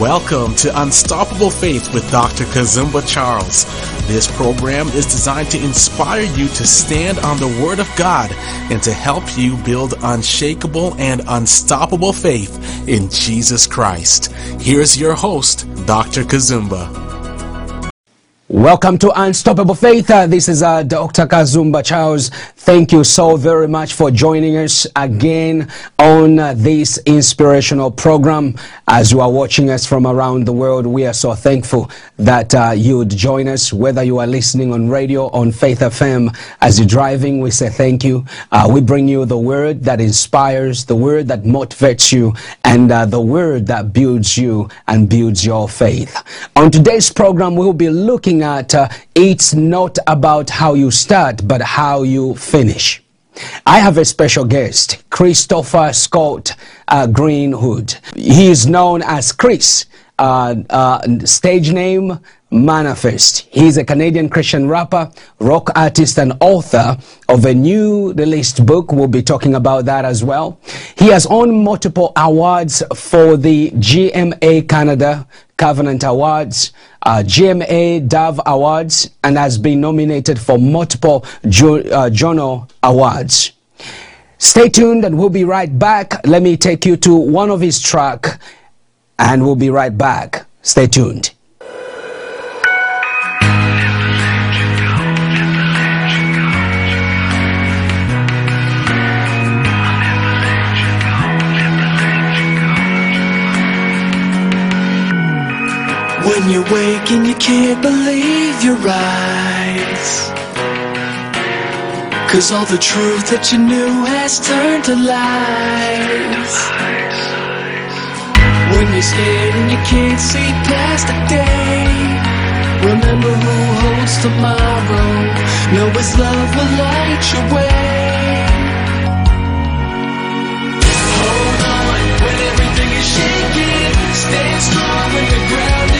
Welcome to Unstoppable Faith with Dr. Kazumba Charles. This program is designed to inspire you to stand on the Word of God and to help you build unshakable and unstoppable faith in Jesus Christ. Here's your host, Dr. Kazumba. Welcome to Unstoppable Faith. Uh, this is uh, Dr. Kazumba Charles. Thank you so very much for joining us again on uh, this inspirational program. As you are watching us from around the world, we are so thankful that uh, you'd join us, whether you are listening on radio, on Faith FM. As you're driving, we say thank you. Uh, we bring you the word that inspires, the word that motivates you, and uh, the word that builds you and builds your faith. On today's program, we'll be looking uh, it's not about how you start, but how you finish. I have a special guest, Christopher Scott uh, Greenwood. He is known as Chris. Uh, uh, stage name Manafest. He's a Canadian Christian rapper, rock artist, and author of a new released book. We'll be talking about that as well. He has won multiple awards for the GMA Canada Covenant Awards, uh, GMA Dove Awards, and has been nominated for multiple jo- uh, Juno Awards. Stay tuned and we'll be right back. Let me take you to one of his track and we'll be right back. Stay tuned. When you wake and you can't believe your eyes. Cause all the truth that you knew has turned to lies. When you're scared and you can't see past the day Remember who holds tomorrow. Know His love will light your way. Hold on when everything is shaking Stand strong when the ground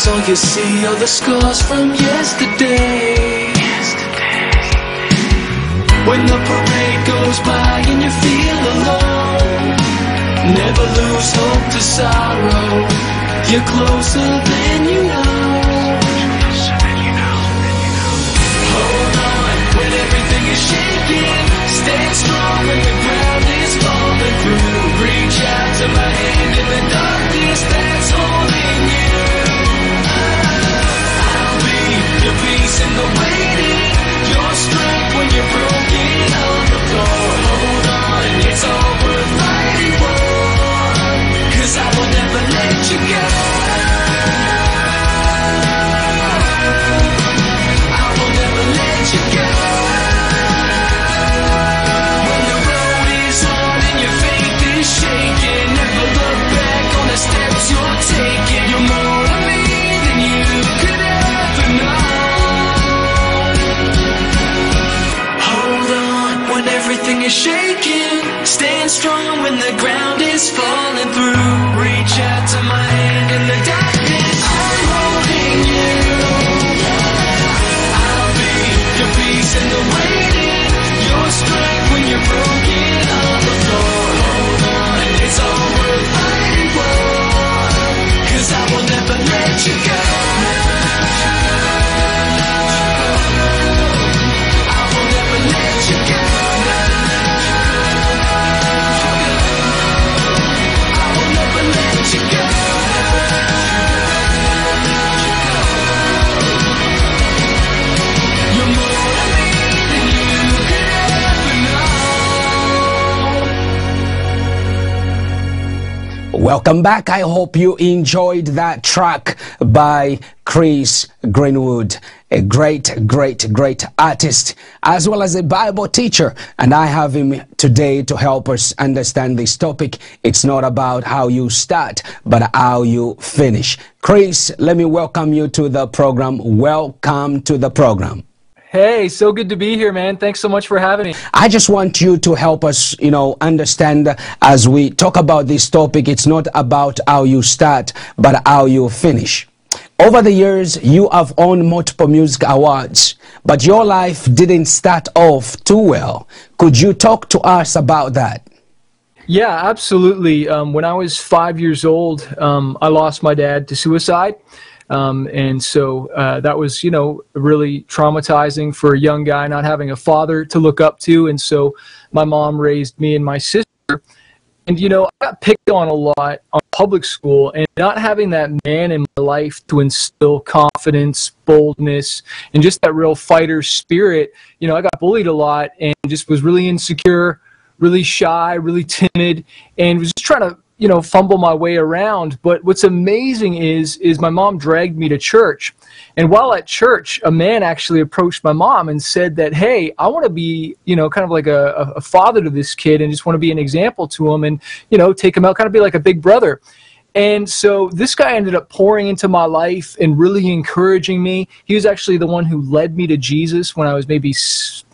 Cause all you see are the scars from yesterday When the parade goes by and you feel alone Never lose hope to sorrow You're closer than you know Hold on when everything is shaking. Stand strong when the ground is falling through. Reach out to my hand in the darkness that's holding you. Your peace in the waiting. Your strength when you're broken on the floor. Hold on, it's all worth fighting I will never let you go. Welcome back. I hope you enjoyed that track by Chris Greenwood, a great, great, great artist, as well as a Bible teacher. And I have him today to help us understand this topic. It's not about how you start, but how you finish. Chris, let me welcome you to the program. Welcome to the program. Hey, so good to be here, man. Thanks so much for having me. I just want you to help us, you know, understand as we talk about this topic, it's not about how you start, but how you finish. Over the years, you have won multiple music awards, but your life didn't start off too well. Could you talk to us about that? Yeah, absolutely. Um, when I was five years old, um, I lost my dad to suicide. Um, and so uh, that was, you know, really traumatizing for a young guy not having a father to look up to. And so my mom raised me and my sister. And, you know, I got picked on a lot on public school, and not having that man in my life to instill confidence, boldness, and just that real fighter spirit, you know, I got bullied a lot and just was really insecure, really shy, really timid, and was just trying to you know fumble my way around. But what's amazing is is my mom dragged me to church. And while at church a man actually approached my mom and said that hey i want to be you know kind of like a, a father to this kid and just want to be an example to him and you know take him out kind of be like a big brother and so this guy ended up pouring into my life and really encouraging me. He was actually the one who led me to Jesus when I was maybe,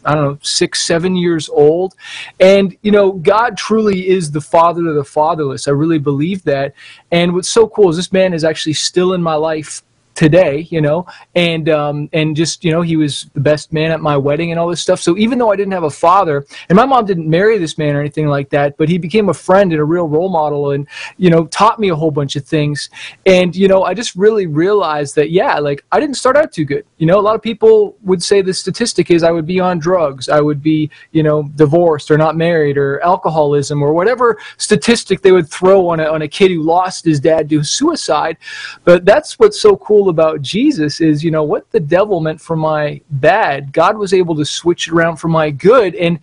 I don't know, six, seven years old. And, you know, God truly is the father of the fatherless. I really believe that. And what's so cool is this man is actually still in my life today, you know, and um, and just you know he was the best man at my wedding and all this stuff. So even though I didn't have a father, and my mom didn't marry this man or anything like that, but he became a friend and a real role model, and you know taught me a whole bunch of things. And you know I just really realized that yeah, like I didn't start out too good. You know, a lot of people would say the statistic is I would be on drugs, I would be you know divorced or not married or alcoholism or whatever statistic they would throw on a on a kid who lost his dad to suicide. But that's what's so cool about Jesus is, you know, what the devil meant for my bad, God was able to switch it around for my good. And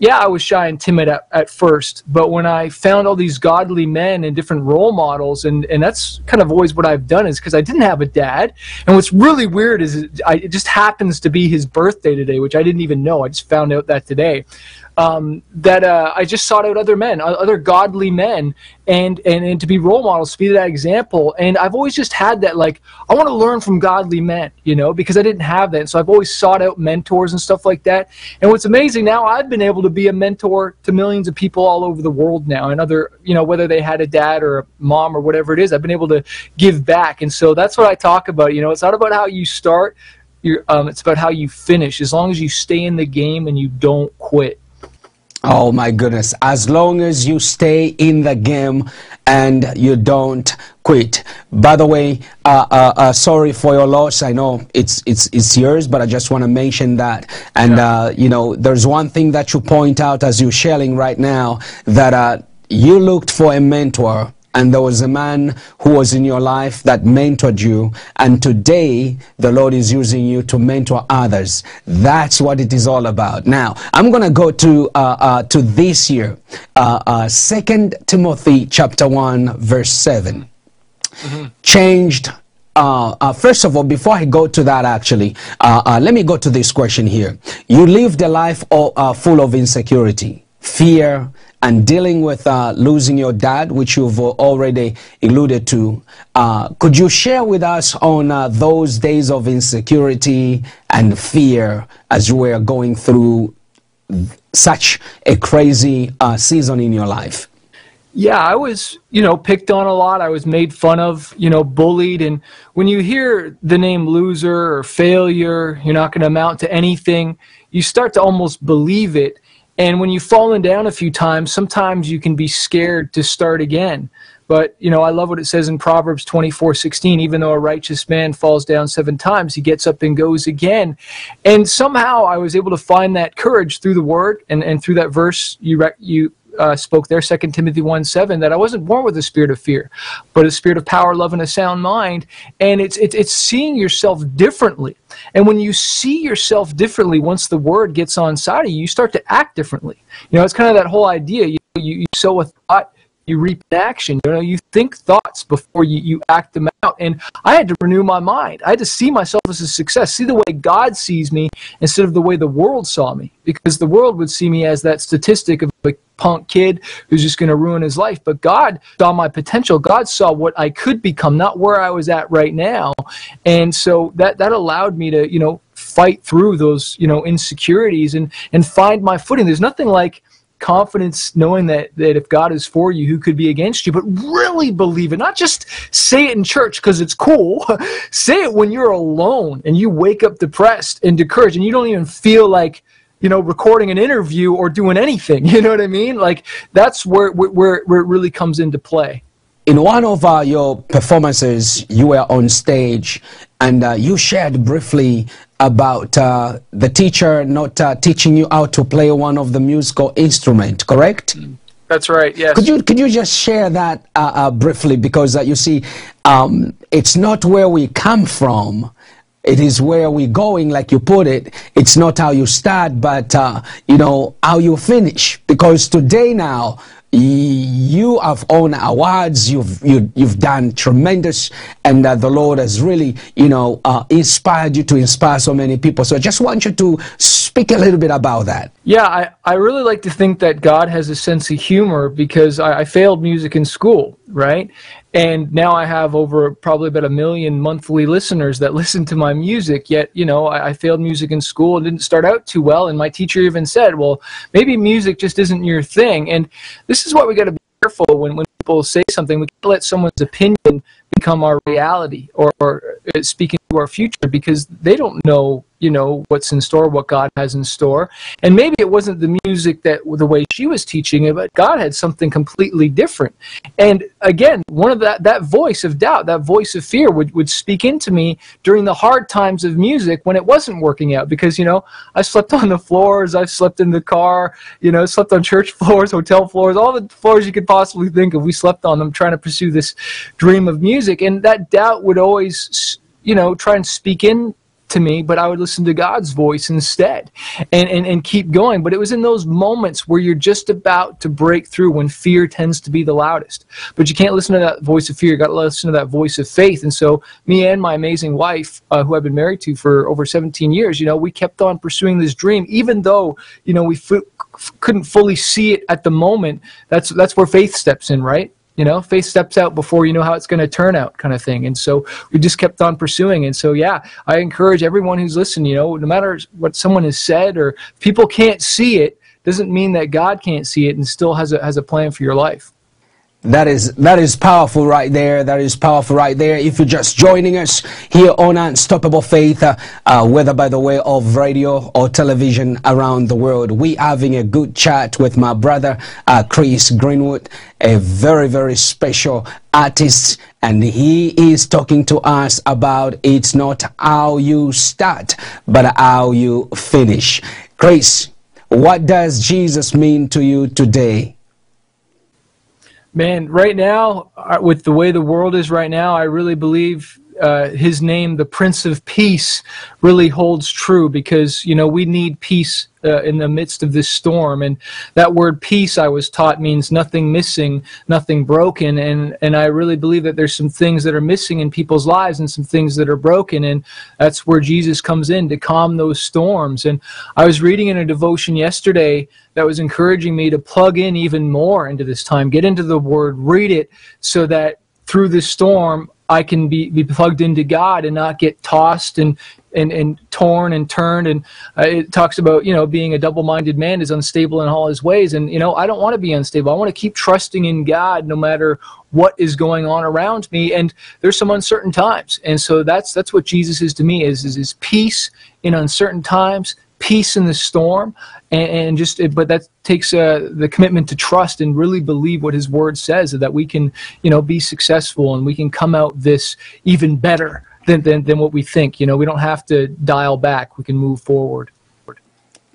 yeah, I was shy and timid at, at first, but when I found all these godly men and different role models, and, and that's kind of always what I've done is because I didn't have a dad. And what's really weird is it, I, it just happens to be his birthday today, which I didn't even know. I just found out that today um, that uh, I just sought out other men, other godly men, and, and and to be role models, to be that example. And I've always just had that, like, I want to learn from godly men, you know, because I didn't have that. So I've always sought out mentors and stuff like that. And what's amazing now, I've been able to be a mentor to millions of people all over the world now, and other, you know, whether they had a dad or a mom or whatever it is, I've been able to give back. And so that's what I talk about. You know, it's not about how you start. You're, um, it's about how you finish. As long as you stay in the game and you don't quit. Oh my goodness. As long as you stay in the game and you don't quit. By the way, uh, uh, uh, sorry for your loss. I know it's, it's, it's yours, but I just want to mention that. And, Yeah. uh, you know, there's one thing that you point out as you're sharing right now that uh, you looked for a mentor and there was a man who was in your life that mentored you. And today the lord is using you to mentor others. That's what it is all about. Now i'm going to go to uh, uh, to this year. Uh, uh, 2 timothy chapter 1 verse 7 changed uh, uh, first of all, before I go to that, actually, uh, uh, let me go to this question here. You lived a life o- uh, full of insecurity, fear, and dealing with uh, losing your dad, which you've already alluded to. Uh, could you share with us on uh, those days of insecurity and fear as you were going through such a crazy uh, season in your life? Yeah, I was, you know, picked on a lot. I was made fun of, you know, bullied. And when you hear the name loser or failure, you're not going to amount to anything, you start to almost believe it. And when you've fallen down a few times, sometimes you can be scared to start again. But, you know, I love what it says in Proverbs 24 16. Even though a righteous man falls down seven times, he gets up and goes again. And somehow I was able to find that courage through the word and, and through that verse you, you uh, spoke there, Second Timothy 1 7, that I wasn't born with a spirit of fear, but a spirit of power, love, and a sound mind. And it's, it's, it's seeing yourself differently. And when you see yourself differently, once the word gets on side of you, you start to act differently. You know, it's kind of that whole idea. You, you, you sow a thought, you reap in action. You know, you think thoughts before you, you act them out. And I had to renew my mind. I had to see myself as a success, see the way God sees me instead of the way the world saw me. Because the world would see me as that statistic of a punk kid who's just going to ruin his life. But God saw my potential. God saw what I could become, not where I was at right now. And so that, that allowed me to, you know, fight through those, you know, insecurities and, and find my footing. There's nothing like confidence knowing that that if God is for you, who could be against you? But really believe it. Not just say it in church because it's cool. say it when you're alone and you wake up depressed and discouraged and you don't even feel like you know recording an interview or doing anything. You know what I mean? Like that's where where where it really comes into play. In one of uh, your performances, you were on stage and uh, you shared briefly about uh, the teacher not uh, teaching you how to play one of the musical instrument, correct? That's right. Yes. Could you could you just share that uh, uh, briefly because uh, you see, um, it's not where we come from. It is where we're going, like you put it. It's not how you start, but uh, you know how you finish. Because today now, you have won awards. You've you, you've done tremendous, and uh, the Lord has really you know uh, inspired you to inspire so many people. So I just want you to speak a little bit about that. Yeah, I, I really like to think that God has a sense of humor because I, I failed music in school, right? And now I have over probably about a million monthly listeners that listen to my music. Yet, you know, I, I failed music in school and didn't start out too well. And my teacher even said, well, maybe music just isn't your thing. And this is what we got to be careful when, when people say something. We can't let someone's opinion become our reality or, or uh, speak into our future because they don't know you know what's in store what god has in store. And maybe it wasn't the music that the way she was teaching it but god had something completely different. And again one of that that voice of doubt that voice of fear would, would speak into me during the hard times of music when it wasn't working out because you know i slept on the floors i slept in the car you know slept on church floors hotel floors all the floors you could possibly think of. We slept on them trying to pursue this dream of music. And that doubt would always you know try and speak in to me, but I would listen to God's voice instead and, and, and keep going. But it was in those moments where you're just about to break through when fear tends to be the loudest. But you can't listen to that voice of fear. You got to listen to that voice of faith. And so, me and my amazing wife, uh, who I've been married to for over 17 years, you know, we kept on pursuing this dream, even though, you know, we f- couldn't fully see it at the moment. That's, that's where faith steps in, right? You know faith steps out before you know how it's going to turn out kind of thing. And so we just kept on pursuing. And so yeah i encourage everyone who's listening you know no matter what someone has said or people can't see it doesn't mean that god can't see it and still has a has a plan for your life That is that is powerful right there. That is powerful right there. If you're just joining us here on Unstoppable Faith, uh, uh, whether by the way of radio or television around the world, we are having a good chat with my brother uh, Chris Greenwood, a very very special artist, and he is talking to us about it's not how you start, but how you finish. Chris, what does Jesus mean to you today? Man, right now, uh, with the way the world is right now, I really believe uh, his name, the Prince of Peace, really holds true because, you know, we need peace uh, in the midst of this storm. And that word peace, I was taught, means nothing missing, nothing broken. And, and I really believe that there's some things that are missing in people's lives and some things that are broken. And that's where Jesus comes in to calm those storms. And I was reading in a devotion yesterday that was encouraging me to plug in even more into this time, get into the word, read it so that through this storm, I can be, be plugged into God and not get tossed and, and, and torn and turned. And uh, it talks about, you know, being a double minded man is unstable in all his ways. And, you know, I don't want to be unstable. I want to keep trusting in God no matter what is going on around me. And there's some uncertain times. And so that's, that's what Jesus is to me is, is, is peace in uncertain times, peace in the storm and, and just but that takes uh, the commitment to trust and really believe what his word says that we can you know be successful and we can come out this even better than, than, than what we think you know we don't have to dial back we can move forward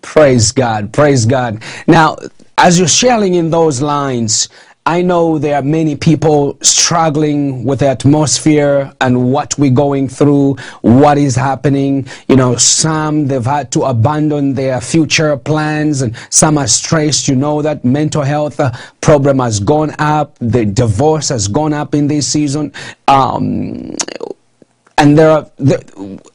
Praise God. Praise God. Now, as you're sharing in those lines, I know there are many people struggling with the atmosphere and what we're going through, what is happening. You know, some they've had to abandon their future plans, and some are stressed. You know that mental health uh, problem has gone up, the divorce has gone up in this season. Um, and there are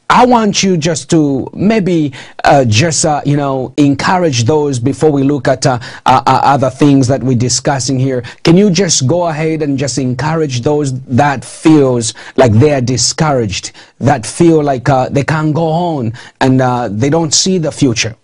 i want you just to maybe uh, just uh, you know encourage those before we look at uh, uh, uh, other things that we're discussing here can you just go ahead and just encourage those that feels like they are discouraged that feel like uh, they can't go on and they don't see the future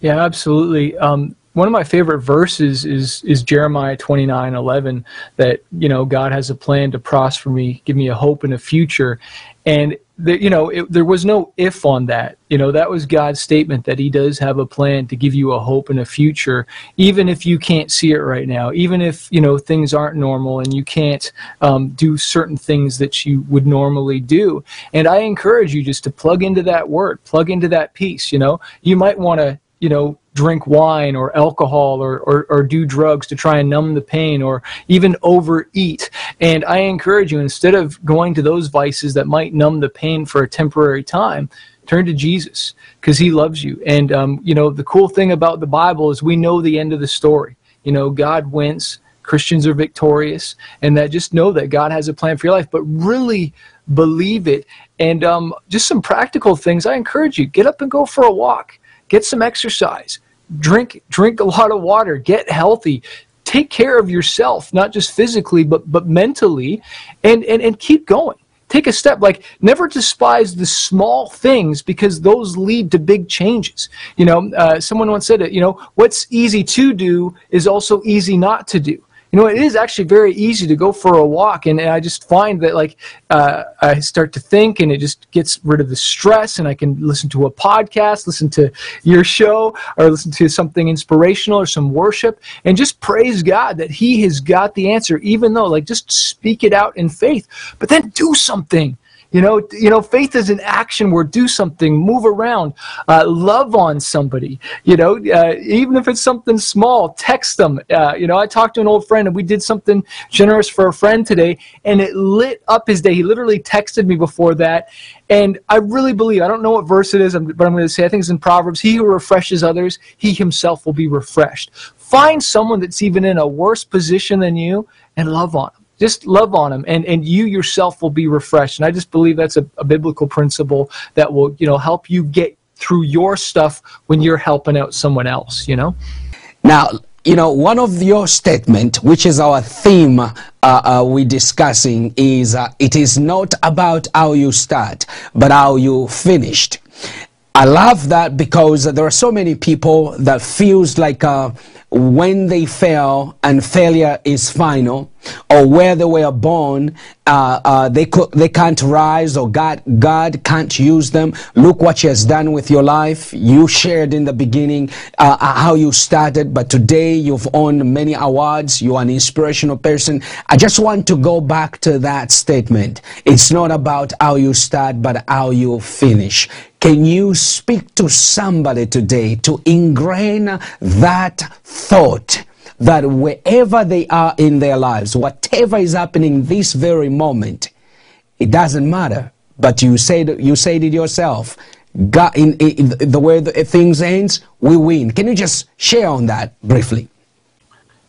Yeah, absolutely. Um, one of my favorite verses is is Jeremiah twenty nine eleven that you know God has a plan to prosper me, give me a hope and a future, and the, you know it, there was no if on that. You know that was God's statement that He does have a plan to give you a hope and a future, even if you can't see it right now, even if you know things aren't normal and you can't um, do certain things that you would normally do. And I encourage you just to plug into that word, plug into that piece. You know, you might want to you know drink wine or alcohol or, or, or do drugs to try and numb the pain or even overeat. And i encourage you instead of going to those vices that might numb the pain for a temporary time turn to jesus because he loves you. And um, you know the cool thing about the bible is we know the end of the story. You know god wins christians are victorious and that just know that god has a plan for your life. But really believe it and um, just some practical things. I encourage you get up and go for a walk. Get some exercise drink drink a lot of water get healthy. Take care of yourself not just physically but but mentally and and, and keep going. Take a step like never despise the small things because those lead to big changes. You know uh, someone once said it you know what's easy to do is also easy not to do you know it is actually very easy to go for a walk and, and i just find that like uh, i start to think and it just gets rid of the stress and i can listen to a podcast listen to your show or listen to something inspirational or some worship and just praise god that he has got the answer even though like just speak it out in faith. But then do something you know, you know, faith is an action word. Do something, move around, uh, love on somebody. You know, uh, even if it's something small, text them. Uh, you know, I talked to an old friend and we did something generous for a friend today, and it lit up his day. He literally texted me before that, and I really believe. I don't know what verse it is, but I'm going to say I think it's in Proverbs. He who refreshes others, he himself will be refreshed. Find someone that's even in a worse position than you, and love on them just love on them and, and you yourself will be refreshed and i just believe that's a, a biblical principle that will you know help you get through your stuff when you're helping out someone else you know Now, you know, one of your statement, which is our theme uh, uh, we're discussing, is uh, it is not about how you start, but how you finished. I love that because there are so many people that feels like uh, when they fail and failure is final, or where they were born, uh, uh, they they can't rise, or God God can't use them. Look what He has done with your life. You shared in the beginning uh, uh, how you started, but today you've won many awards. You are an inspirational person. I just want to go back to that statement. It's not about how you start, but how you finish. Can you speak to somebody today to ingrain that thought? that wherever they are in their lives, whatever is happening this very moment, it doesn't matter. But you said you said it yourself. God, in, in the way the things ends, we win. Can you just share on that briefly?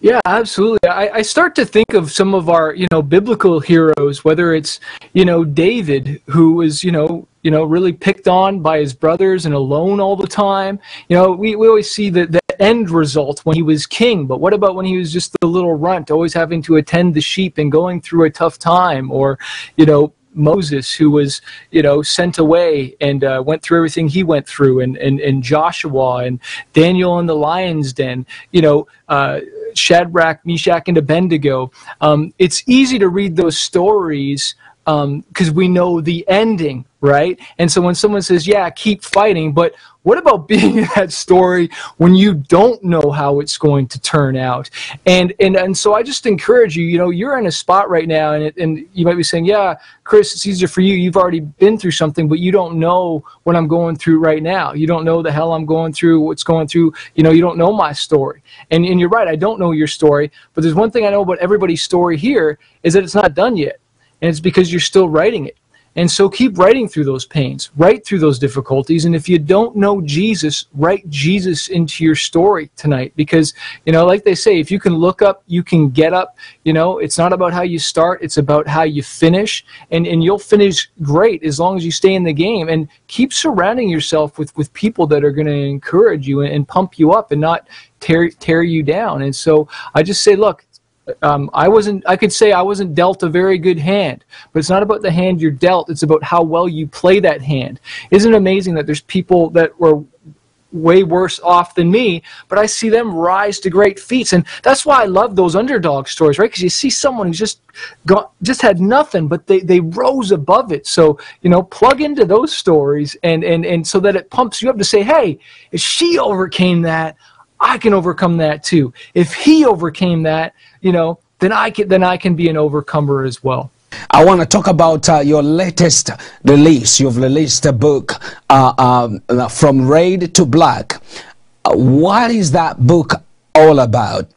Yeah, absolutely. I, I start to think of some of our, you know, biblical heroes, whether it's, you know, David, who was, you know, you know, really picked on by his brothers and alone all the time. You know, we, we always see the, the end result when he was king, but what about when he was just the little runt, always having to attend the sheep and going through a tough time? Or, you know, Moses, who was, you know, sent away and uh, went through everything he went through, and, and, and Joshua and Daniel in the lion's den, you know, uh, Shadrach, Meshach, and Abednego. Um, it's easy to read those stories because we know the ending. Right? And so when someone says, "Yeah, keep fighting," but what about being in that story when you don't know how it's going to turn out? And and and so I just encourage you. You know, you're in a spot right now, and it, and you might be saying, "Yeah, Chris, it's easier for you. You've already been through something, but you don't know what I'm going through right now. You don't know the hell I'm going through, what's going through. You know, you don't know my story. And and you're right. I don't know your story, but there's one thing I know about everybody's story here is that it's not done yet, and it's because you're still writing it. And so keep writing through those pains, write through those difficulties. And if you don't know Jesus, write Jesus into your story tonight. Because, you know, like they say, if you can look up, you can get up. You know, it's not about how you start, it's about how you finish. And, and you'll finish great as long as you stay in the game. And keep surrounding yourself with, with people that are going to encourage you and, and pump you up and not tear, tear you down. And so I just say, look, um, I wasn't. I could say I wasn't dealt a very good hand, but it's not about the hand you're dealt. It's about how well you play that hand. Isn't it amazing that there's people that were way worse off than me, but I see them rise to great feats, and that's why I love those underdog stories, right? Because you see someone who's just got just had nothing, but they they rose above it. So you know, plug into those stories, and and and so that it pumps you up to say, hey, if she overcame that. I can overcome that too. If he overcame that, you know, then I can then I can be an overcomer as well. I want to talk about uh, your latest release. You've released a book uh, um, from Red to Black. What is that book all about?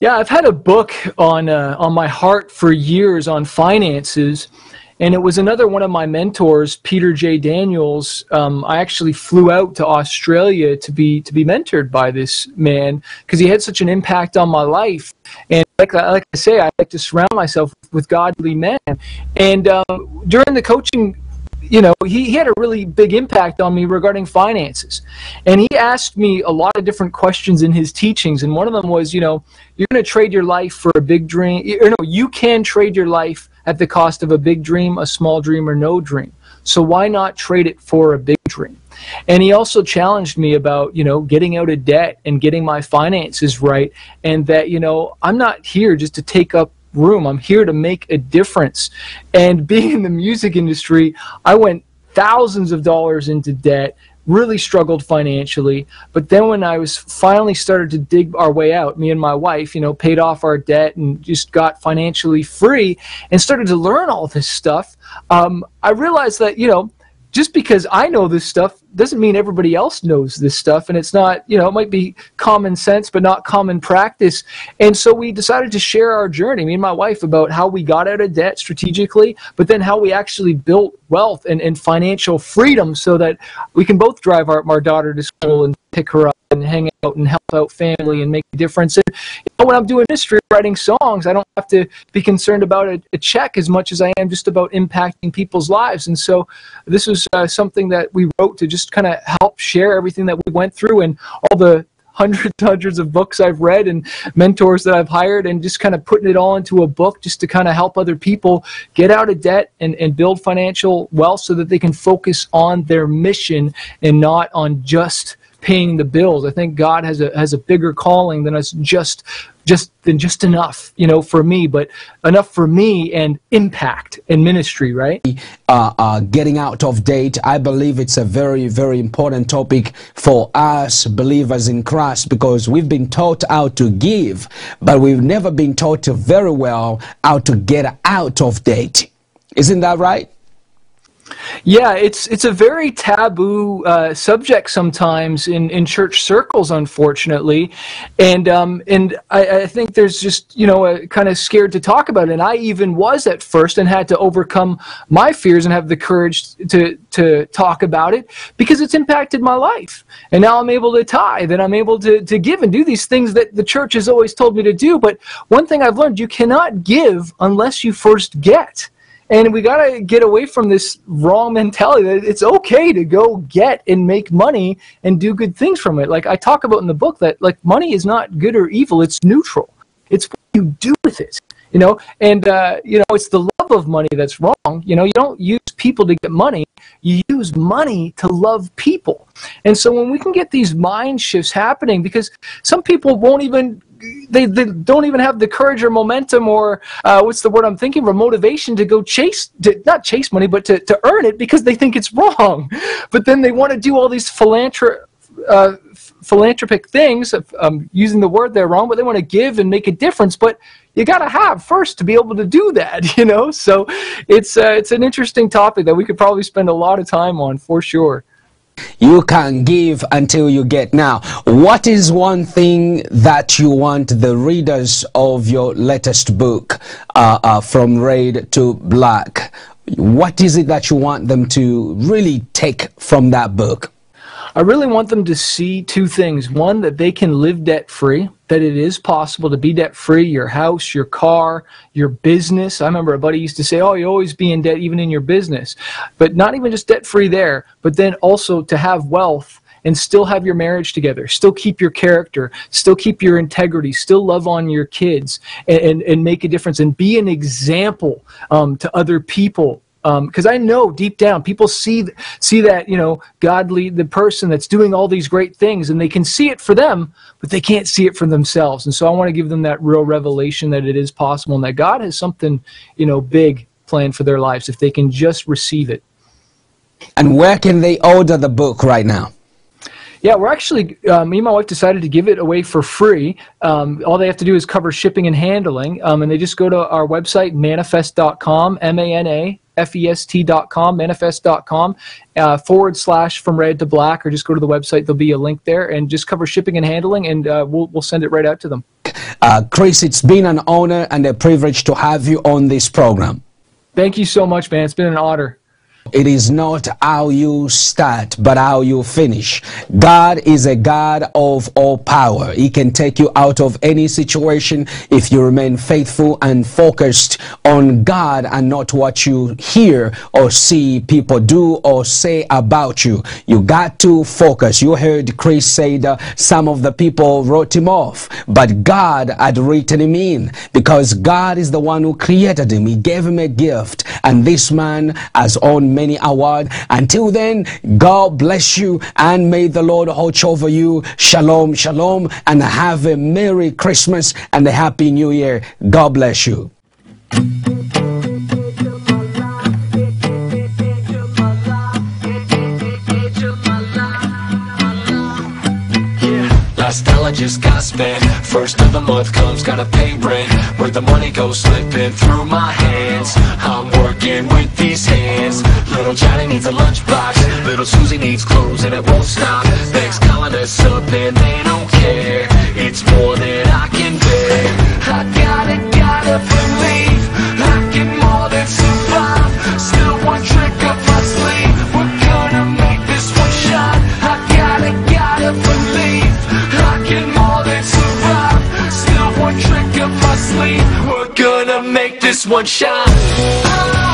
Yeah, I've had a book on uh, on my heart for years on finances, and it was another one of my mentors, Peter J. Daniels. Um, I actually flew out to Australia to be to be mentored by this man because he had such an impact on my life. And like like I say, I like to surround myself with godly men. And um, during the coaching you know, he, he had a really big impact on me regarding finances. And he asked me a lot of different questions in his teachings. And one of them was, you know, you're going to trade your life for a big dream. You know, you can trade your life at the cost of a big dream, a small dream, or no dream. So why not trade it for a big dream? And he also challenged me about, you know, getting out of debt and getting my finances right. And that, you know, I'm not here just to take up room. I'm here to make a difference. And being in the music industry, I went thousands of dollars into debt, really struggled financially. But then when I was finally started to dig our way out, me and my wife, you know, paid off our debt and just got financially free and started to learn all this stuff, um, I realized that, you know, just because I know this stuff doesn't mean everybody else knows this stuff. And it's not, you know, it might be common sense, but not common practice. And so we decided to share our journey, me and my wife, about how we got out of debt strategically, but then how we actually built wealth and, and financial freedom so that we can both drive our, our daughter to school and pick her up and hang out and help out family and make a difference. And you know, when I'm doing ministry, writing songs, I don't have to be concerned about a, a check as much as I am just about impacting people's lives. And so this was uh, something that we wrote to just kind of help share everything that we went through and all the hundreds hundreds of books I've read and mentors that I've hired and just kind of putting it all into a book just to kind of help other people get out of debt and, and build financial wealth so that they can focus on their mission and not on just paying the bills. I think God has a has a bigger calling than us just just than just enough, you know, for me, but enough for me and impact and ministry, right? uh, uh, getting out of date. I believe it's a very, very important topic for us believers in Christ because we've been taught how to give, but we've never been taught very well how to get out of date. Isn't that right? Yeah, it's it's a very taboo uh, subject sometimes in, in church circles, unfortunately, and um, and I, I think there's just you know a, kind of scared to talk about it. And I even was at first and had to overcome my fears and have the courage to to talk about it because it's impacted my life. And now I'm able to tithe and I'm able to to give and do these things that the church has always told me to do. But one thing I've learned: you cannot give unless you first get. And we got to get away from this wrong mentality that it's okay to go get and make money and do good things from it. Like I talk about in the book that like money is not good or evil, it's neutral. It's what you do with it. You know, and uh, you know, it's the love of money that's wrong. You know, you don't use people to get money. You use money to love people. And so when we can get these mind shifts happening, because some people won't even they, they don't even have the courage or momentum or uh, what's the word I'm thinking or motivation to go chase, to, not chase money, but to, to earn it because they think it's wrong. But then they want to do all these philanthrop, uh, philanthropic things. Um, using the word there wrong, but they want to give and make a difference. But you got to have first to be able to do that, you know. So it's uh, it's an interesting topic that we could probably spend a lot of time on for sure. You can give until you get. Now, what is one thing that you want the readers of your latest book, uh, uh, From Red to Black, what is it that you want them to really take from that book? I really want them to see two things. One, that they can live debt free, that it is possible to be debt free, your house, your car, your business. I remember a buddy used to say, Oh, you always be in debt, even in your business. But not even just debt free there, but then also to have wealth and still have your marriage together, still keep your character, still keep your integrity, still love on your kids and, and, and make a difference and be an example um, to other people because I know deep down people see see that you know godly the person that's doing all these great things and they can see it for them, but they can't see it for themselves. And so I want to give them that real revelation that it is possible and that God has something you know big planned for their lives if they can just receive it. And where can they order the book right now? Yeah, we're actually, uh, me and my wife decided to give it away for free. Um, all they have to do is cover shipping and handling, um, and they just go to our website, manafest.com, M A N A F E S T.com, manafest.com, uh, forward slash from red to black, or just go to the website. There'll be a link there, and just cover shipping and handling, and uh, we'll, we'll send it right out to them. Uh, Chris, it's been an honor and a privilege to have you on this program. Thank you so much, man. It's been an honor. It is not how you start, but how you finish. God is a God of all power. He can take you out of any situation if you remain faithful and focused on God and not what you hear or see people do or say about you. You got to focus. You heard Chris say that some of the people wrote him off, but God had written him in because God is the one who created him. He gave him a gift, and this man has owned many awards. Until then, God bless you and may the Lord watch over you. Shalom, shalom, and have a Merry Christmas and a Happy New Year. God bless you. Last dollar just got spent. First of the month comes, gotta pay rent. Where the money goes slipping through my hands. I'm working with these hands. Little Johnny needs a lunchbox. Little Susie needs clothes and it won't stop. Thanks calling us up and they don't care. It's more than I one shine.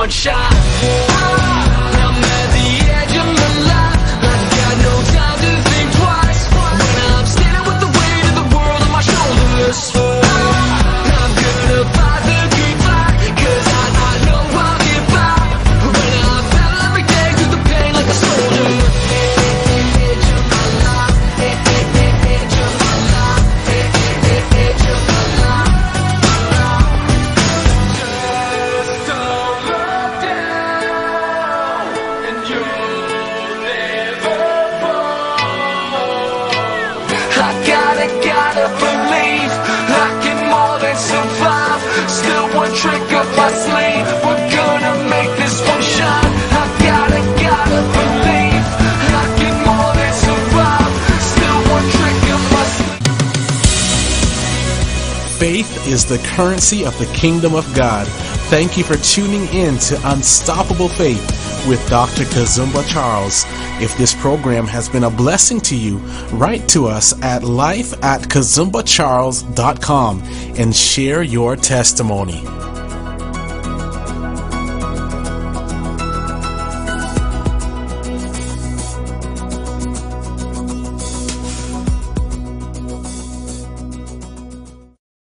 One shine. Trick up my sleeve. We're gonna make this one shine. I gotta, gotta believe. I can more than survive. Still one trick up my sleeve. Faith is the currency of the kingdom of God. Thank you for tuning in to Unstoppable Faith with Dr. Kazumba Charles. If this program has been a blessing to you, write to us at life at kazumbacharles.com and share your testimony.